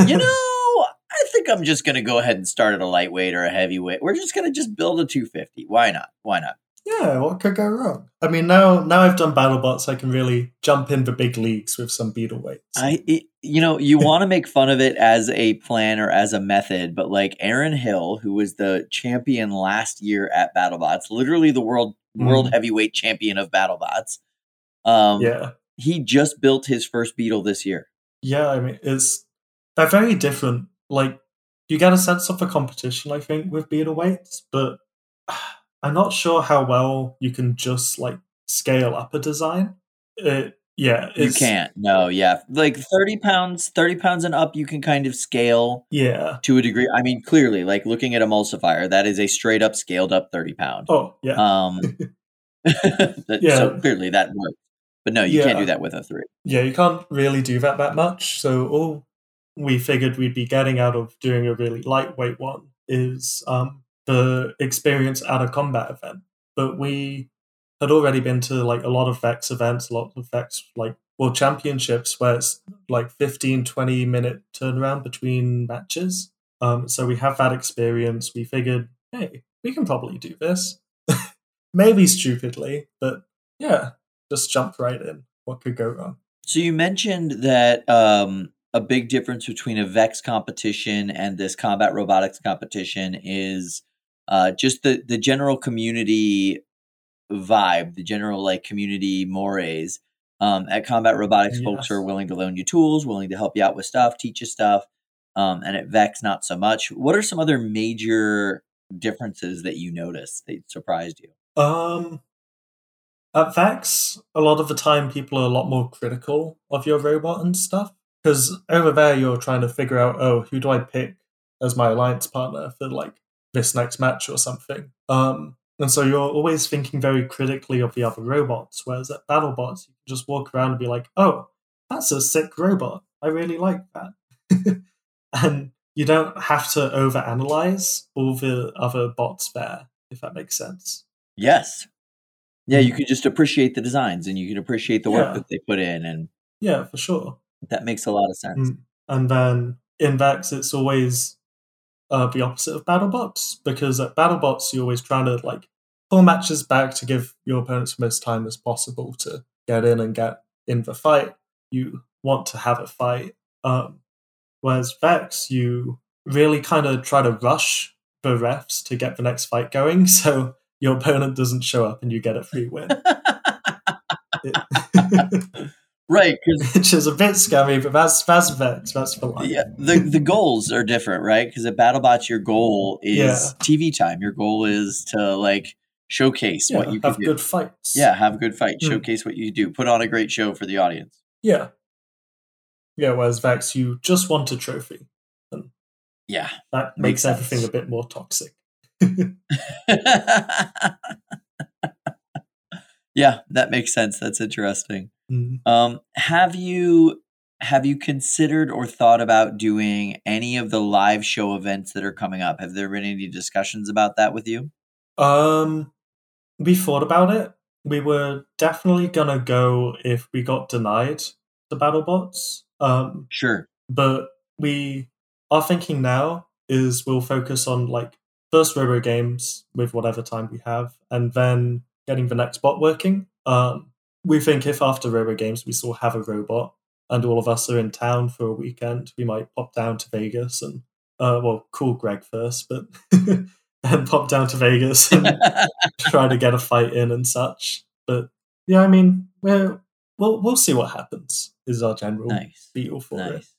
D: you know, I think I'm just going to go ahead and start at a lightweight or a heavyweight. We're just going to just build a 250. Why not? Why not?
E: yeah, what could go wrong? I mean, now now I've done BattleBots, I can really jump in the big leagues with some beetle weights.
D: I, it, you know, you want to make fun of it as a plan or as a method, but like Aaron Hill, who was the champion last year at BattleBots, literally the world world
E: Mhm.
D: heavyweight champion of BattleBots. Um,
E: yeah,
D: he just built his first beetle this year.
E: yeah. I mean, it's they're very different. Like you get a sense of the competition, I think, with beetle weights, but I'm not sure how well you can just like scale up a design. It, yeah,
D: You can't. No, yeah, like thirty pounds, thirty pounds and up, you can kind of scale
E: Yeah.
D: to a degree. I mean, clearly, like looking at Emulsifier, that is a straight up scaled up 30 pound.
E: Oh, yeah.
D: Um, that-
E: Yeah.
D: So clearly that works. But no, you can't do that with a three.
E: yeah, you can't really do that that much. So all we figured we'd be getting out of doing a really lightweight one is um, the experience at a combat event. But we had already been to like a lot of Vex events, a lot of Vex like World Championships where it's like 15, 20 minute turnaround between matches. Um, so we have that experience. We figured, hey, we can probably do this. Maybe stupidly, but yeah, just jump right in. What could go wrong?
D: So you mentioned that um, a big difference between a Vex competition and this combat robotics competition is uh, just the the general community vibe, the general like community mores. Um, at combat robotics, folks are willing to loan you tools, willing to help you out with stuff, teach you stuff. um, and at Vex not so much. What are some other major differences that you noticed that surprised you?
E: Um, at Vex, a lot of the time people are a lot more critical of your robot and stuff. Because over there, you're trying to figure out, oh, who do I pick as my alliance partner for like this next match or something? Um, and so you're always thinking very critically of the other robots. Whereas at BattleBots, you can just walk around and be like, oh, that's a sick robot. I really like that. and you don't have to overanalyze all the other bots there, if that makes sense.
D: Yes. Yeah, you can just appreciate the designs and you can appreciate the work
E: Yeah.
D: that they put in, and
E: Yeah, for sure.
D: that makes a lot of sense.
E: Mm. And then in Vex, it's always uh, the opposite of BattleBots because at BattleBots, you're always trying to like pull matches back to give your opponents the most time as possible to get in and get in the fight. You want to have a fight. Um, whereas Vex, you really kind of try to rush the refs to get the next fight going, so your opponent doesn't show up and you get a free win. It-
D: right,
E: which is a bit scummy, but that's that's Vex. That's for life.
D: yeah, the the goals are different, right? Because at BattleBots, your goal is
E: Yeah.
D: TV time. Your goal is to like showcase
E: Yeah,
D: what you can
E: have
D: do.
E: good fights.
D: Yeah, have a good fight.
E: Mm.
D: Showcase what you do. Put on a great show for the audience.
E: Yeah. Yeah, whereas Vex, you just want a trophy.
D: And Yeah.
E: That
D: Makes
E: makes, everything a bit more toxic.
D: yeah, that makes sense. That's interesting.
E: Mm.
D: Um, have you have you considered or thought about doing any of the live show events that are coming up? Have there been any discussions about that with you?
E: Um, we thought about it. We were definitely gonna go if we got denied the BattleBots. Um,
D: Sure.
E: but we our thinking now is we'll focus on like first RoboGames with whatever time we have and then getting the next bot working um we think if after RoboGames we still have a robot and all of us are in town for a weekend we might pop down to vegas and uh well call greg first but and pop down to vegas and try to get a fight in and such but yeah i mean we're, we'll we'll see what happens is our general
D: nice.
E: feel for it
D: Nice.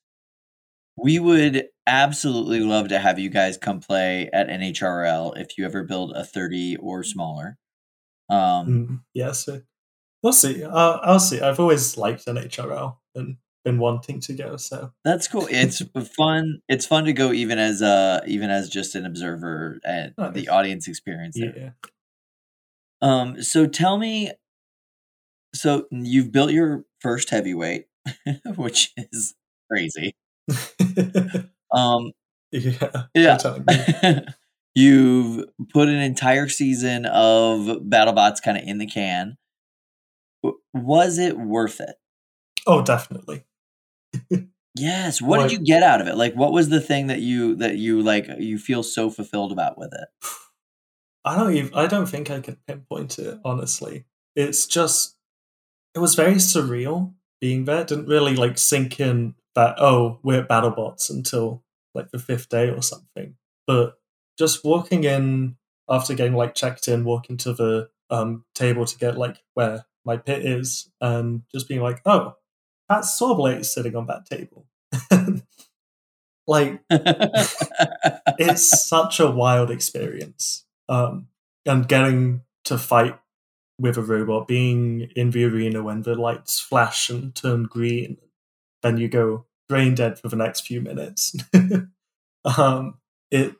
D: We would absolutely love to have you guys come play at NHRL if you ever build a 30 or smaller. Um,
E: Mm, yeah, so we'll see. Uh, I'll see. I've always liked NHRL and been wanting to go. So
D: That's cool. It's fun. It's fun to go even as uh even as just an observer and
E: Nice.
D: the audience experience. there.
E: yeah,
D: Um. So tell me. So you've built your first heavyweight, which is crazy. Um.
E: yeah,
D: Yeah. You've put an entire season of BattleBots kind of in the can. Was it worth it?
E: Oh, definitely.
D: Yes. What
E: Like-
D: did you get out of it? Like, what was the thing that you that you like you feel so fulfilled about with it?
E: I don't even. I don't think I can pinpoint it. Honestly, it's just. It was very surreal being there. It didn't really like sink in that oh we're BattleBots until like the fifth day or something. But just walking in after getting like checked in, walking to the um table to get like where my pit is, and just being like oh that's Sawblaze is sitting on that table. like it's such a wild experience. Um, and getting to fight with a robot, being in the arena when the lights flash and turn green, then you go brain dead for the next few minutes. um, it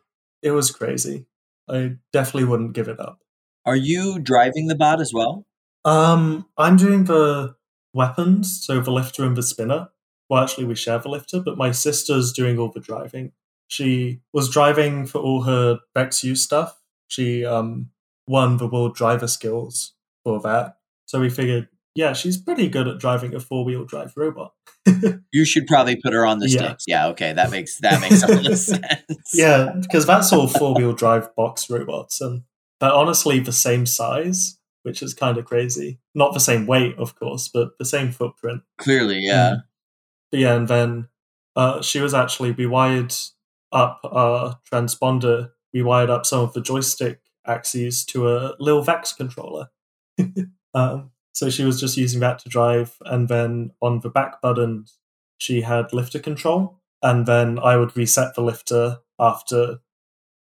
E: it was crazy. I definitely wouldn't give it up.
D: Are you driving the bot as well?
E: Um, I'm doing the weapons, so the lifter and the spinner. Well, actually, we share the lifter, but my sister's doing all the driving. She was driving for all her Vex U stuff. She um won the world driver skills for that. So we figured, yeah, she's pretty good at driving a four wheel drive robot.
D: You should probably put her on the
E: Yeah.
D: sticks. Yeah. Okay. That makes that makes a lot of sense.
E: yeah, because that's all four wheel drive box robots, and they're honestly the same size, which is kind of crazy. Not the same weight, of course, but the same footprint.
D: Clearly, yeah.
E: But yeah, and then uh, she was actually we wired up our transponder. We wired up some of the joystick axes to a Lil Vex controller. um, so she was just using that to drive, and then on the back button, she had lifter control. and then I would reset the lifter after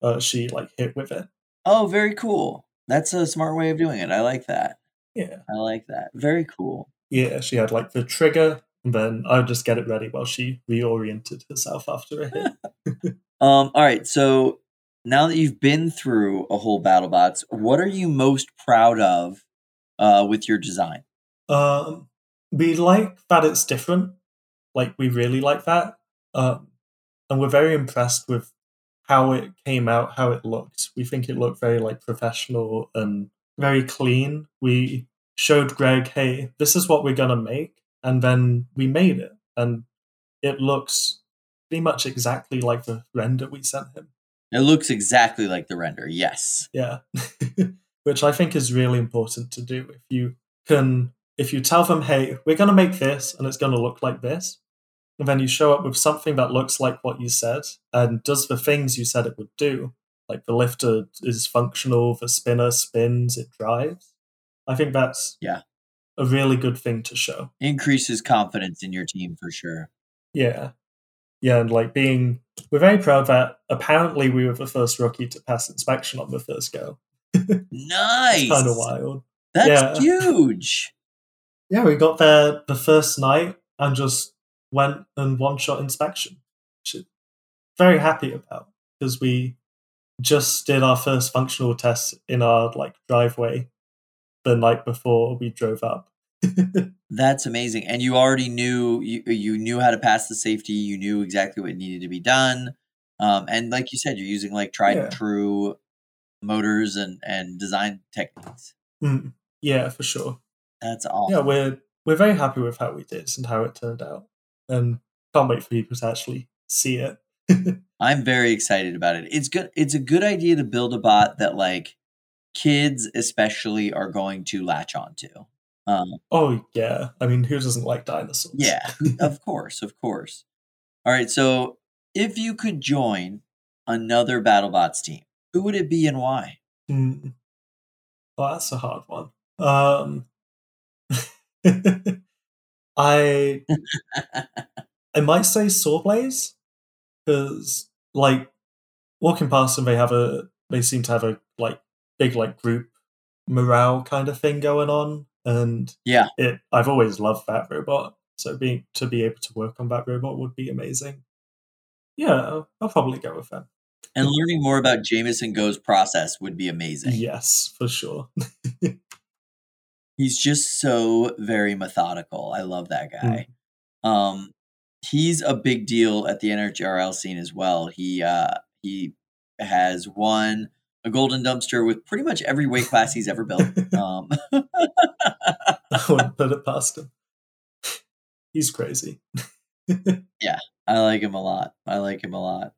E: uh, she like hit with it.
D: Oh, very cool. That's a smart way of doing it. I like that.
E: Yeah,
D: I like that. Very cool.
E: yeah. She had like the trigger, and then I would just get it ready while she reoriented herself after a hit.
D: Um, all right, so now that you've been through a whole BattleBots, what are you most proud of uh, with your design?
E: Um, we like that it's different. Like we really like that, um, and we're very impressed with how it came out, how it looked. We think it looked very like professional and very clean. We showed Greg, "Hey, this is what we're gonna make," and then we made it, and it looks pretty much exactly like the render we sent him.
D: It looks exactly like the render. Yes.
E: Yeah. Which I think is really important to do. If you can, if you tell them, hey, we're going to make this and it's going to look like this, and then you show up with something that looks like what you said and does the things you said it would do, like the lifter is functional, the spinner spins, it drives. I think that's
D: Yeah.
E: a really good thing to show.
D: Increases confidence in your team for sure.
E: Yeah. Yeah, and like being, we're very proud that apparently we were the first rookie to pass inspection on the first go.
D: Nice.
E: Kind of wild.
D: That's
E: Yeah.
D: huge.
E: Yeah, we got there the first night and just went and one shot inspection. Which I'm very happy about because we just did our first functional test in our like driveway the night before we drove up.
D: That's amazing. And you already knew you you knew how to pass the safety. You knew exactly what needed to be done. Um, and like you said, you're using like tried and true motors and and design techniques.
E: Mm, yeah, for sure.
D: That's awesome.
E: Yeah, we're we're very happy with how we did and how it turned out, and can't wait for people to actually see it.
D: I'm very excited about it. It's good. It's a good idea to build a bot that like kids especially are going to latch onto. Um,
E: oh yeah, I mean, who doesn't like dinosaurs?
D: yeah, of course, of course. All right, so if you could join another BattleBots team, who would it be and why?
E: Hmm. Oh, that's a hard one. Um, I I might say Sawblaze because, like, walking past them, they have a they seem to have a like big like group morale kind of thing going on, and
D: Yeah.
E: it I've always loved that robot. So being to be able to work on that robot would be amazing. Yeah, I'll, I'll probably go with them.
D: And learning more about Jamison Go's process would be amazing.
E: Yes, for sure.
D: He's just so very methodical. I love that guy. Um, he's a big deal at the NHRL scene as well. He uh, he has won a golden dumpster with pretty much every weight class he's ever built. Um,
E: I wouldn't put it past him. He's crazy.
D: Yeah, I like him a lot. I like him a lot.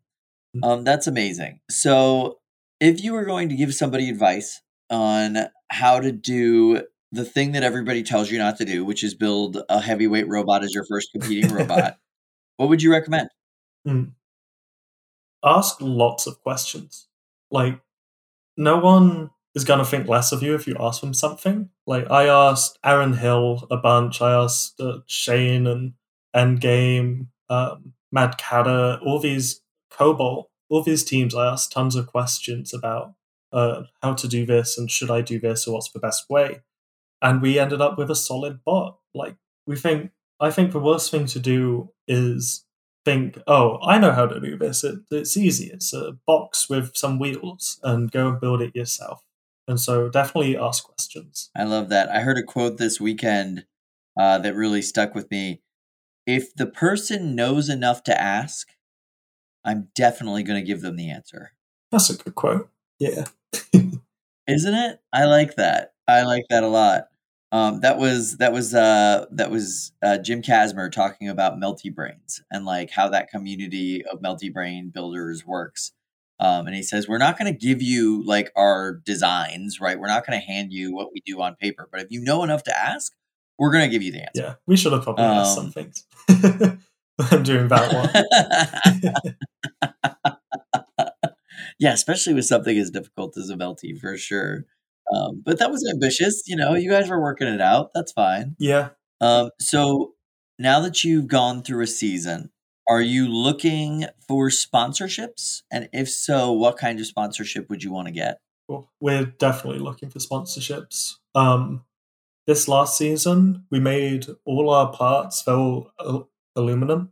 D: Um, that's amazing. So, if you were going to give somebody advice on how to do the thing that everybody tells you not to do, which is build a heavyweight robot as your first competing robot, what would you recommend?
E: Ask lots of questions. Like, no one is going to think less of you if you ask them something. Like, I asked Aaron Hill a bunch. I asked uh, Shane and Endgame, um, Mad Catter, all these Cobalt, all these teams. I asked tons of questions about uh, how to do this and should I do this or what's the best way. And we ended up with a solid bot. Like, we think, I think the worst thing to do is think, oh, I know how to do this. It, it's easy. It's a box with some wheels and go and build it yourself. And so definitely ask questions.
D: I love that. I heard a quote this weekend uh, that really stuck with me. If the person knows enough to ask, I'm definitely going to give them the answer.
E: That's a good quote. Yeah.
D: Isn't it? I like that. I like that a lot. Um, that was that was uh, that was uh, Jim Casmer talking about Melty Brains and like how that community of Melty Brain builders works. Um, and he says we're not going to give you like our designs, right? We're not going to hand you what we do on paper, but if you know enough to ask, we're going to give you the answer.
E: Yeah. We should have probably asked
D: Um,
E: some things. I'm doing that one.
D: yeah, especially with something as difficult as a Melty for sure. Um, but that was ambitious. You know, you guys were working it out. That's fine.
E: Yeah.
D: Um, so now that you've gone through a season, Are you looking for sponsorships? And if so, what kind of sponsorship would you want to get?
E: Well, we're definitely looking for sponsorships. Um, this last season, we made all our parts, al- aluminum,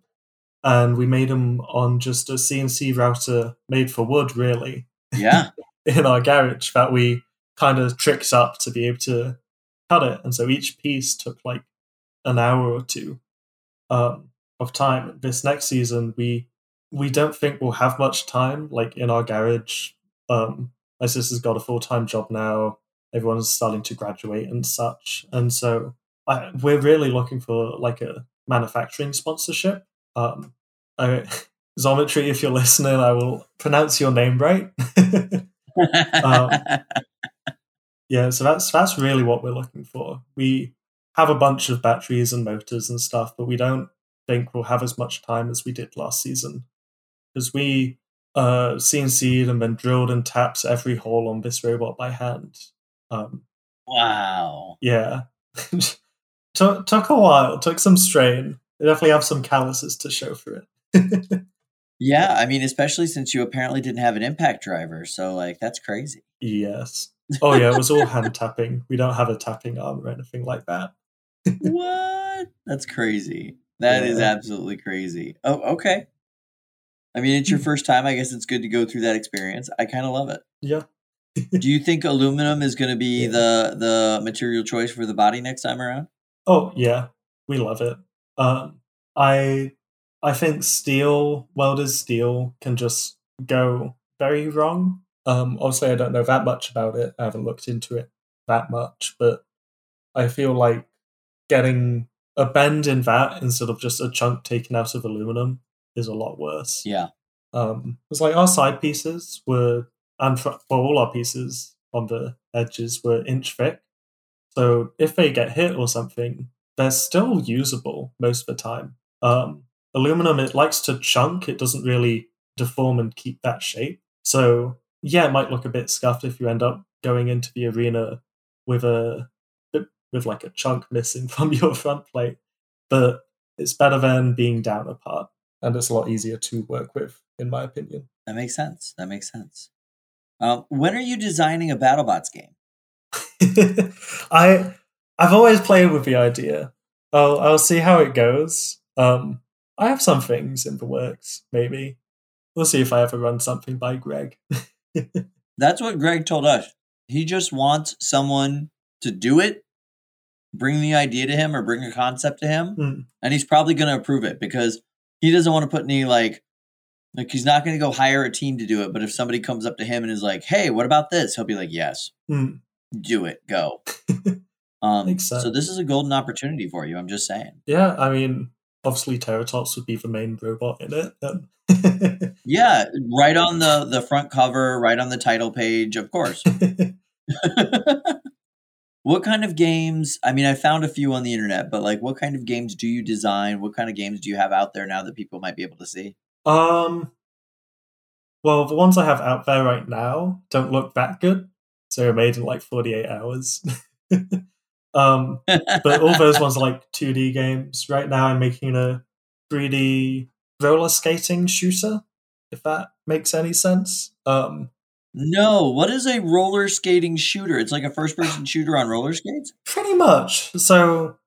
E: and we made them on just a CNC router made for wood, really,
D: Yeah.
E: in our garage that we kind of tricked up to be able to cut it. And so each piece took like an hour or two um, of time. This next season, we we don't think we'll have much time, like in our garage. Um, my sister's got a full time job now. Everyone's starting to graduate and such, and so I, we're really looking for like a manufacturing sponsorship. Um, I, Xometry, if you're listening, I will pronounce your name right. Um, yeah, so that's that's really what we're looking for. We have a bunch of batteries and motors and stuff, but we don't think we'll have as much time as we did last season because we uh, CNC'd and then drilled and tapped every hole on this robot by hand. Um,
D: wow.
E: yeah, took took a while, took some strain. We definitely have some calluses to show for it.
D: Yeah, I mean, especially since you apparently didn't have an impact driver, so like that's crazy.
E: yes. Oh yeah, it was all hand tapping. We don't have a tapping arm or anything like that.
D: what? That's crazy. That is
E: Yeah.
D: absolutely crazy. Oh, okay. I mean, it's your hmm. first time. I guess it's good to go through that experience. I kind of love it.
E: Yeah.
D: Do you think aluminum is going to be
E: Yeah.
D: the the material choice for the body next time around?
E: Oh yeah, we love it. Um, I I think steel welded steel can just go very wrong. Um, obviously, I don't know that much about it. I haven't looked into it that much, but I feel like getting a bend in that instead of just a chunk taken out of aluminum is a lot worse.
D: Yeah.
E: Um, it's like our side pieces were, and for, for all our pieces on the edges were inch thick. So if they get hit or something, they're still usable most of the time. Um, aluminum, it likes to chunk. It doesn't really deform and keep that shape. So yeah, it might look a bit scuffed if you end up going into the arena with a with like a chunk missing from your front plate. But it's better than being down a part, and it's a lot easier to work with, in my opinion.
D: That makes sense. That makes sense. Um, when are you designing a BattleBots game?
E: I I've always played with the idea. I'll I'll see how it goes. Um, I have some things in the works. Maybe we'll see if I ever run something by Greg.
D: That's what Greg told us. He just wants someone to do it, bring the idea to him or bring a concept to him,
E: Hmm.
D: and he's probably going to approve it because he doesn't want to put any like like he's not going to go hire a team to do it. But if somebody comes up to him and is like, "Hey, what about this?" He'll be like, "Yes,
E: Hmm.
D: Do it, go." Um,
E: Makes
D: so this is a golden opportunity for you. I'm just saying.
E: yeah, I mean, obviously Terratops would be the main robot in it. Um,
D: Yeah, right on the the front cover, right on the title page, of course. what kind of games? I mean, I found a few on the internet, but like, what kind of games do you design? What kind of games do you have out there now that people might be able to see?
E: um, well, the ones I have out there right now don't look that good. So made in like 48 hours. um, but all those ones are like 2D games. Right now, I'm making a 3D roller skating shooter, if that makes any sense. Um,
D: no, what is a roller skating shooter? It's like a first person shooter on roller skates.
E: pretty much. So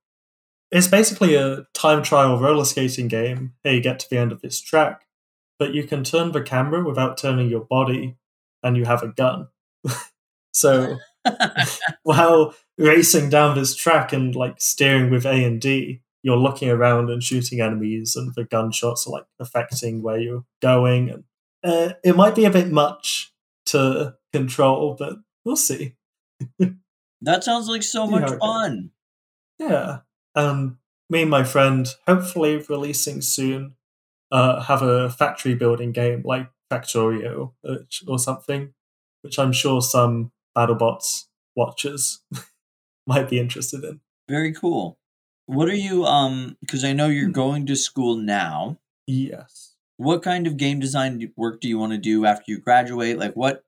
E: it's basically a time trial roller skating game. Hey, you get to the end of this track, but you can turn the camera without turning your body, and you have a gun. so while racing down this track and like steering with A and D, you're looking around and shooting enemies, and the gunshots are like affecting where you're going. And uh, it might be a bit much to control, but we'll see.
D: That sounds like so much
E: goes.
D: fun.
E: Yeah. Um, me and my friend, hopefully releasing soon, uh, have a factory building game like Factorio uh, or something, which I'm sure some BattleBots watchers might be interested in.
D: Very cool. What are you? Um, because I know you're going to school now.
E: Yes.
D: what kind of game design work do you want to do after you graduate like what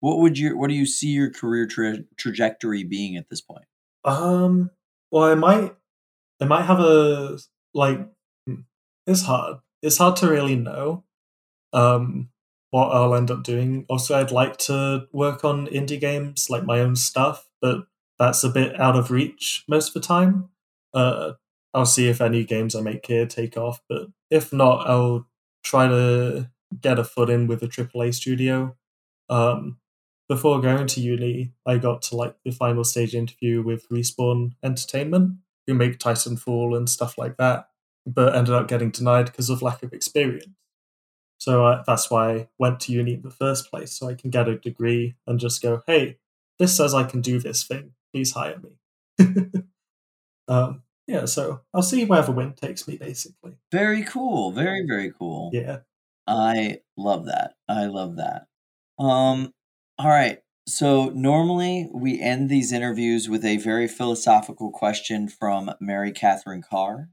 D: what would your what do you see your career tra- trajectory being at this point
E: Um. Well, I might, I might have a like. hmm, It's hard. it's hard to really know um, what I'll end up doing. Also, I'd like to work on indie games, like my own stuff, but that's a bit out of reach most of the time. Uh, I'll see if any games I make here take off, but if not, I'll try to get a foot in with a AAA studio. Um, before going to uni, I got to like the final stage interview with Respawn Entertainment, who make Titanfall and stuff like that, but ended up getting denied because of lack of experience. So uh, that's why I went to uni in the first place, so I can get a degree and just go, hey, this says I can do this thing. Please hire me. um, yeah, so I'll see where the wind takes me, basically.
D: Very cool. Very very cool.
E: Yeah.
D: I love that. I love that. Um, all right. So normally we end these interviews with a very philosophical question from Mary Catherine Carr.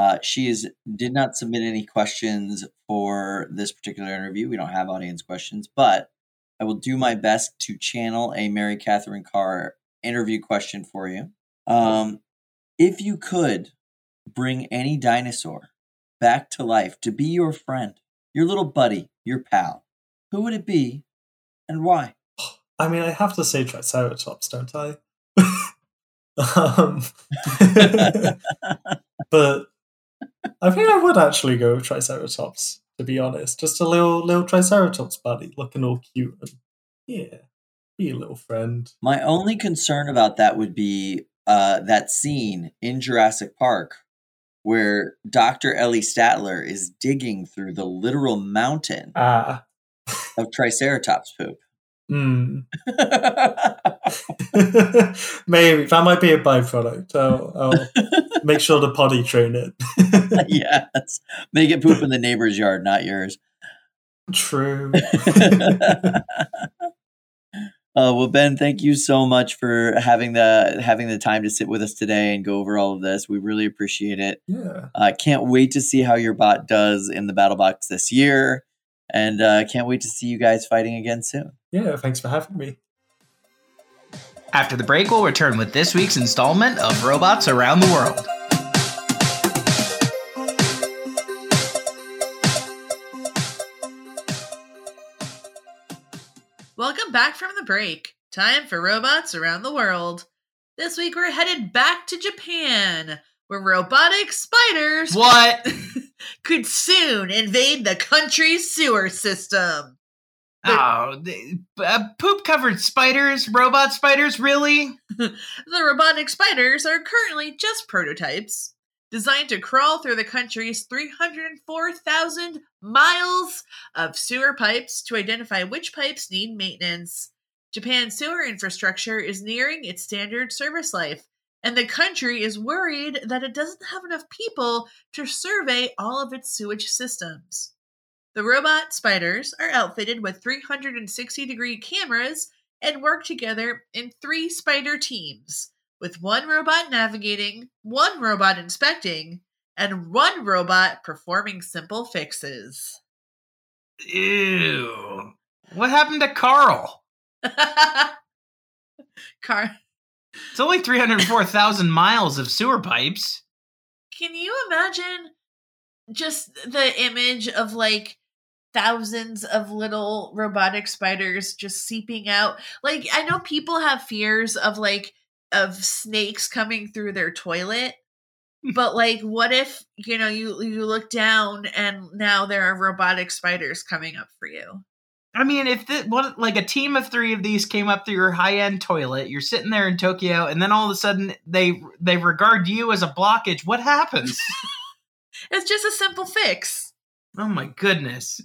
D: Uh, she is did not submit any questions for this particular interview. We don't have audience questions, but I will do my best to channel a Mary Catherine Carr interview question for you. Um, if you could bring any dinosaur back to life to be your friend, your little buddy, your pal, who would it be and why?
E: I mean, I have to say Triceratops, don't I? um, but I think I would actually go with Triceratops, to be honest. Just a little little Triceratops buddy, looking all cute and yeah, be a little friend.
D: My only concern about that would be uh, that scene in Jurassic Park where Dr. Ellie Sattler is digging through the literal mountain
E: Ah,
D: of Triceratops poop.
E: Hmm. Maybe that might be a byproduct. I'll, I'll make sure to potty train it.
D: yes. Make it poop in the neighbor's yard, not yours.
E: True.
D: Uh, well, Ben, thank you so much for having the having the time to sit with us today and go over all of this. We really appreciate it.
E: Yeah.
D: I uh, can't wait to see how your bot does in the battle box this year, and uh, can't wait to see you guys fighting again soon.
E: Yeah. Thanks for having me.
A: After the break, we'll return with this week's installment of Robots Around the World.
C: Welcome back from the break. Time for robots around the world. This week we're headed back to Japan, where robotic spiders
A: What?
C: could soon invade the country's sewer system.
A: Oh, uh, poop covered spiders, robot spiders, really?
C: The robotic spiders are currently just prototypes, designed to crawl through the country's 304,000 miles of sewer pipes to identify which pipes need maintenance. Japan's sewer infrastructure is nearing its standard service life, and the country is worried that it doesn't have enough people to survey all of its sewage systems. The robot spiders are outfitted with 360 degree cameras and work together in three spider teams, with one robot navigating, one robot inspecting, and one robot performing simple fixes.
A: Ew. What happened to Carl?
C: Car,
A: It's only 304,000 miles of sewer pipes.
C: can you imagine just the image of like thousands of little robotic spiders just seeping out? Like, I know people have fears of like of snakes coming through their toilet. But like, what if you know you you look down and now there are robotic spiders coming up for you?
A: I mean, if the, what like a team of three of these came up through your high end toilet, you're sitting there in Tokyo, and then all of a sudden they they regard you as a blockage. What happens?
C: It's just a simple fix.
A: oh my goodness,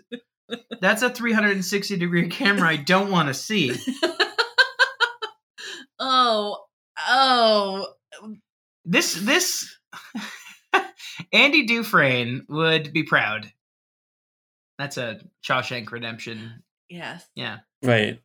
A: that's a 360 degree camera I don't want to see.
C: oh, oh,
A: This this Andy Dufresne would be proud. That's a Shawshank Redemption.
C: Yes.
A: Yeah.
B: Wait,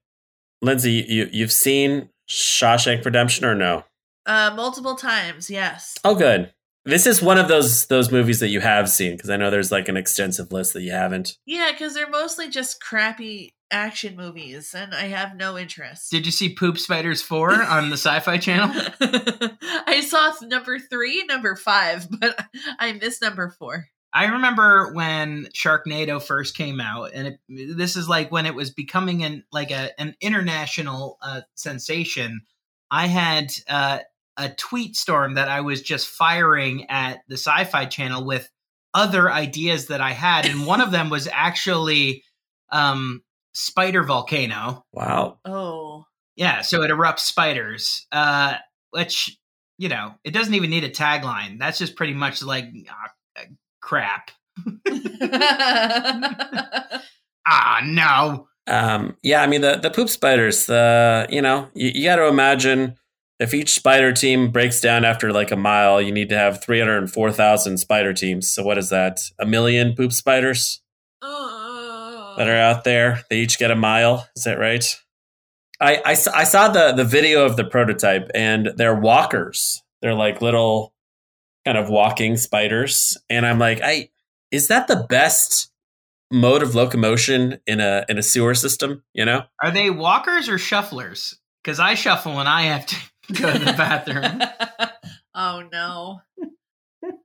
B: Lindsay, you you've seen Shawshank Redemption or no?
C: Uh, multiple times, yes.
B: Oh, good. This is one of those those movies that you have seen because I know there's like an extensive list that you haven't.
C: Yeah, because they're mostly just crappy action movies, and I have no interest.
A: Did you see Poop Spiders 4 on the Sci Fi Channel?
C: I saw number three, number five, but I missed number four.
A: I remember when Sharknado first came out, and it, this is like when it was becoming an like a an international uh, sensation. I had uh, a tweet storm that I was just firing at the Sci-Fi Channel with other ideas that I had, and one of them was actually um, spider volcano.
B: Wow.
C: Oh.
A: Yeah, so it erupts spiders, uh, which you know it doesn't even need a tagline. That's just pretty much like uh, crap. Ah, no.
B: Um, yeah, I mean the the poop spiders. The you know you, you got to imagine if each spider team breaks down after like a mile, you need to have three hundred and four thousand spider teams. So what is that? A million poop spiders that are out there. They each get a mile. Is that right? I I saw the the video of the prototype, and they're walkers. They're like little kind of walking spiders, and I'm like, I is that the best mode of locomotion in a in a sewer system? You know.
A: Are they walkers or shufflers? Because I shuffle when I have to go to the bathroom.
C: oh no.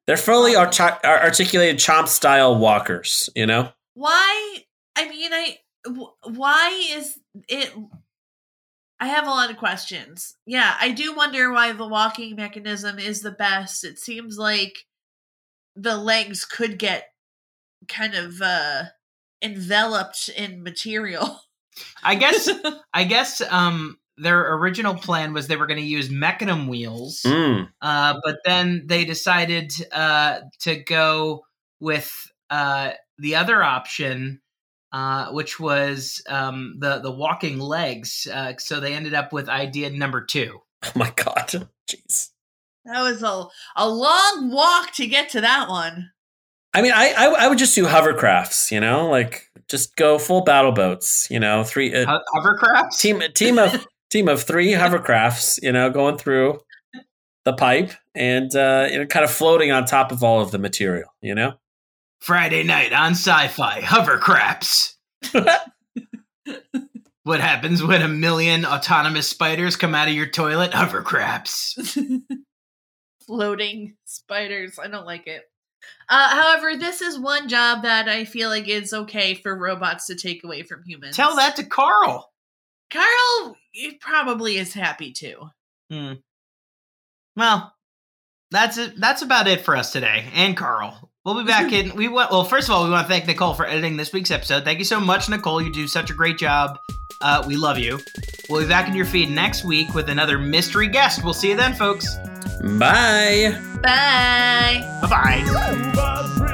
B: They're fully arti- ar- articulated chomp style walkers, you know?
C: Why? I mean, I. Why is it? I have a lot of questions. Yeah, I do wonder why the walking mechanism is the best. It seems like the legs could get kind of uh enveloped in material.
A: I guess I guess um their original plan was they were going to use mecanum wheels,
B: Mm.
A: uh, but then they decided uh, to go with uh, the other option, uh, which was um, the the walking legs. Uh, so they ended up with idea number two.
B: Oh my god. Jeez.
C: That was a a long walk to get to that one.
B: I mean, I, I I would just do hovercrafts, you know, like just go full battle boats, you know, three uh,
A: hovercrafts.
B: team team of team of three hovercrafts, you know, going through the pipe and uh, you know, kind of floating on top of all of the material, you know.
A: Friday night on Sci-Fi hovercrafts. What happens when a million autonomous spiders come out of your toilet? Hovercrafts.
C: Floating spiders. I don't like it. Uh, however, this is one job that I feel like is okay for robots to take away from humans.
A: Tell that to Carl.
C: Carl probably is happy too.
A: Hmm. Well, that's it. That's about it for us today. And Carl, we'll be back in. We want. Well, first of all, we want to thank Nicole for editing this week's episode. Thank you so much, Nicole. You do such a great job. Uh, we love you. We'll be back in your feed next week with another mystery guest. We'll see you then, folks.
B: Bye.
C: Bye.
A: Bye bye.
F: Robot